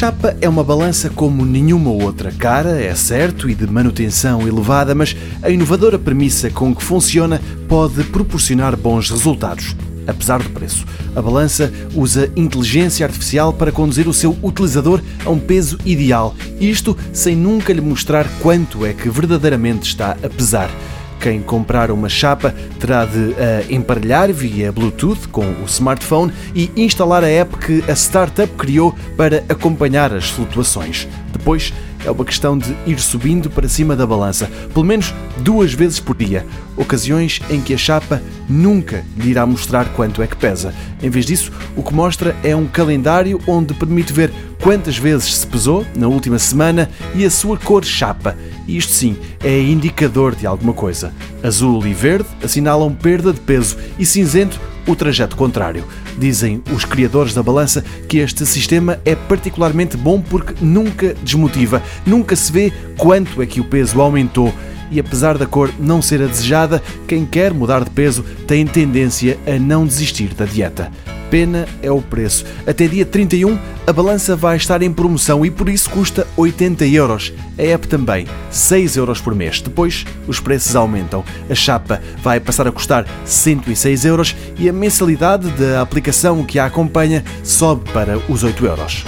chapa é uma balança como nenhuma outra. Cara, é certo, e de manutenção elevada, mas a inovadora premissa com que funciona pode proporcionar bons resultados. Apesar do preço, a balança usa inteligência artificial para conduzir o seu utilizador a um peso ideal, isto sem nunca lhe mostrar quanto é que verdadeiramente está a pesar. Quem comprar uma chapa terá de a emparelhar via Bluetooth com o smartphone e instalar a app que a startup criou para acompanhar as flutuações. Depois, é uma questão de ir subindo para cima da balança, pelo menos duas vezes por dia, ocasiões em que a chapa nunca lhe irá mostrar quanto é que pesa. Em vez disso, o que mostra é um calendário onde permite ver quantas vezes se pesou na última semana e a sua cor chapa. Isto sim é indicador de alguma coisa. Azul e verde assinalam perda de peso e cinzento o trajeto contrário. Dizem os criadores da balança que este sistema é particularmente bom porque nunca desmotiva, nunca se vê quanto é que o peso aumentou e apesar da cor não ser a desejada, quem quer mudar de peso tem tendência a não desistir da dieta. Pena é o preço. Até dia 31 a balança vai estar em promoção e por isso custa 80 euros. A app também, 6 euros por mês. Depois os preços aumentam. A chapa vai passar a custar 106 euros e a mensalidade da aplicação que a acompanha sobe para os 8 euros.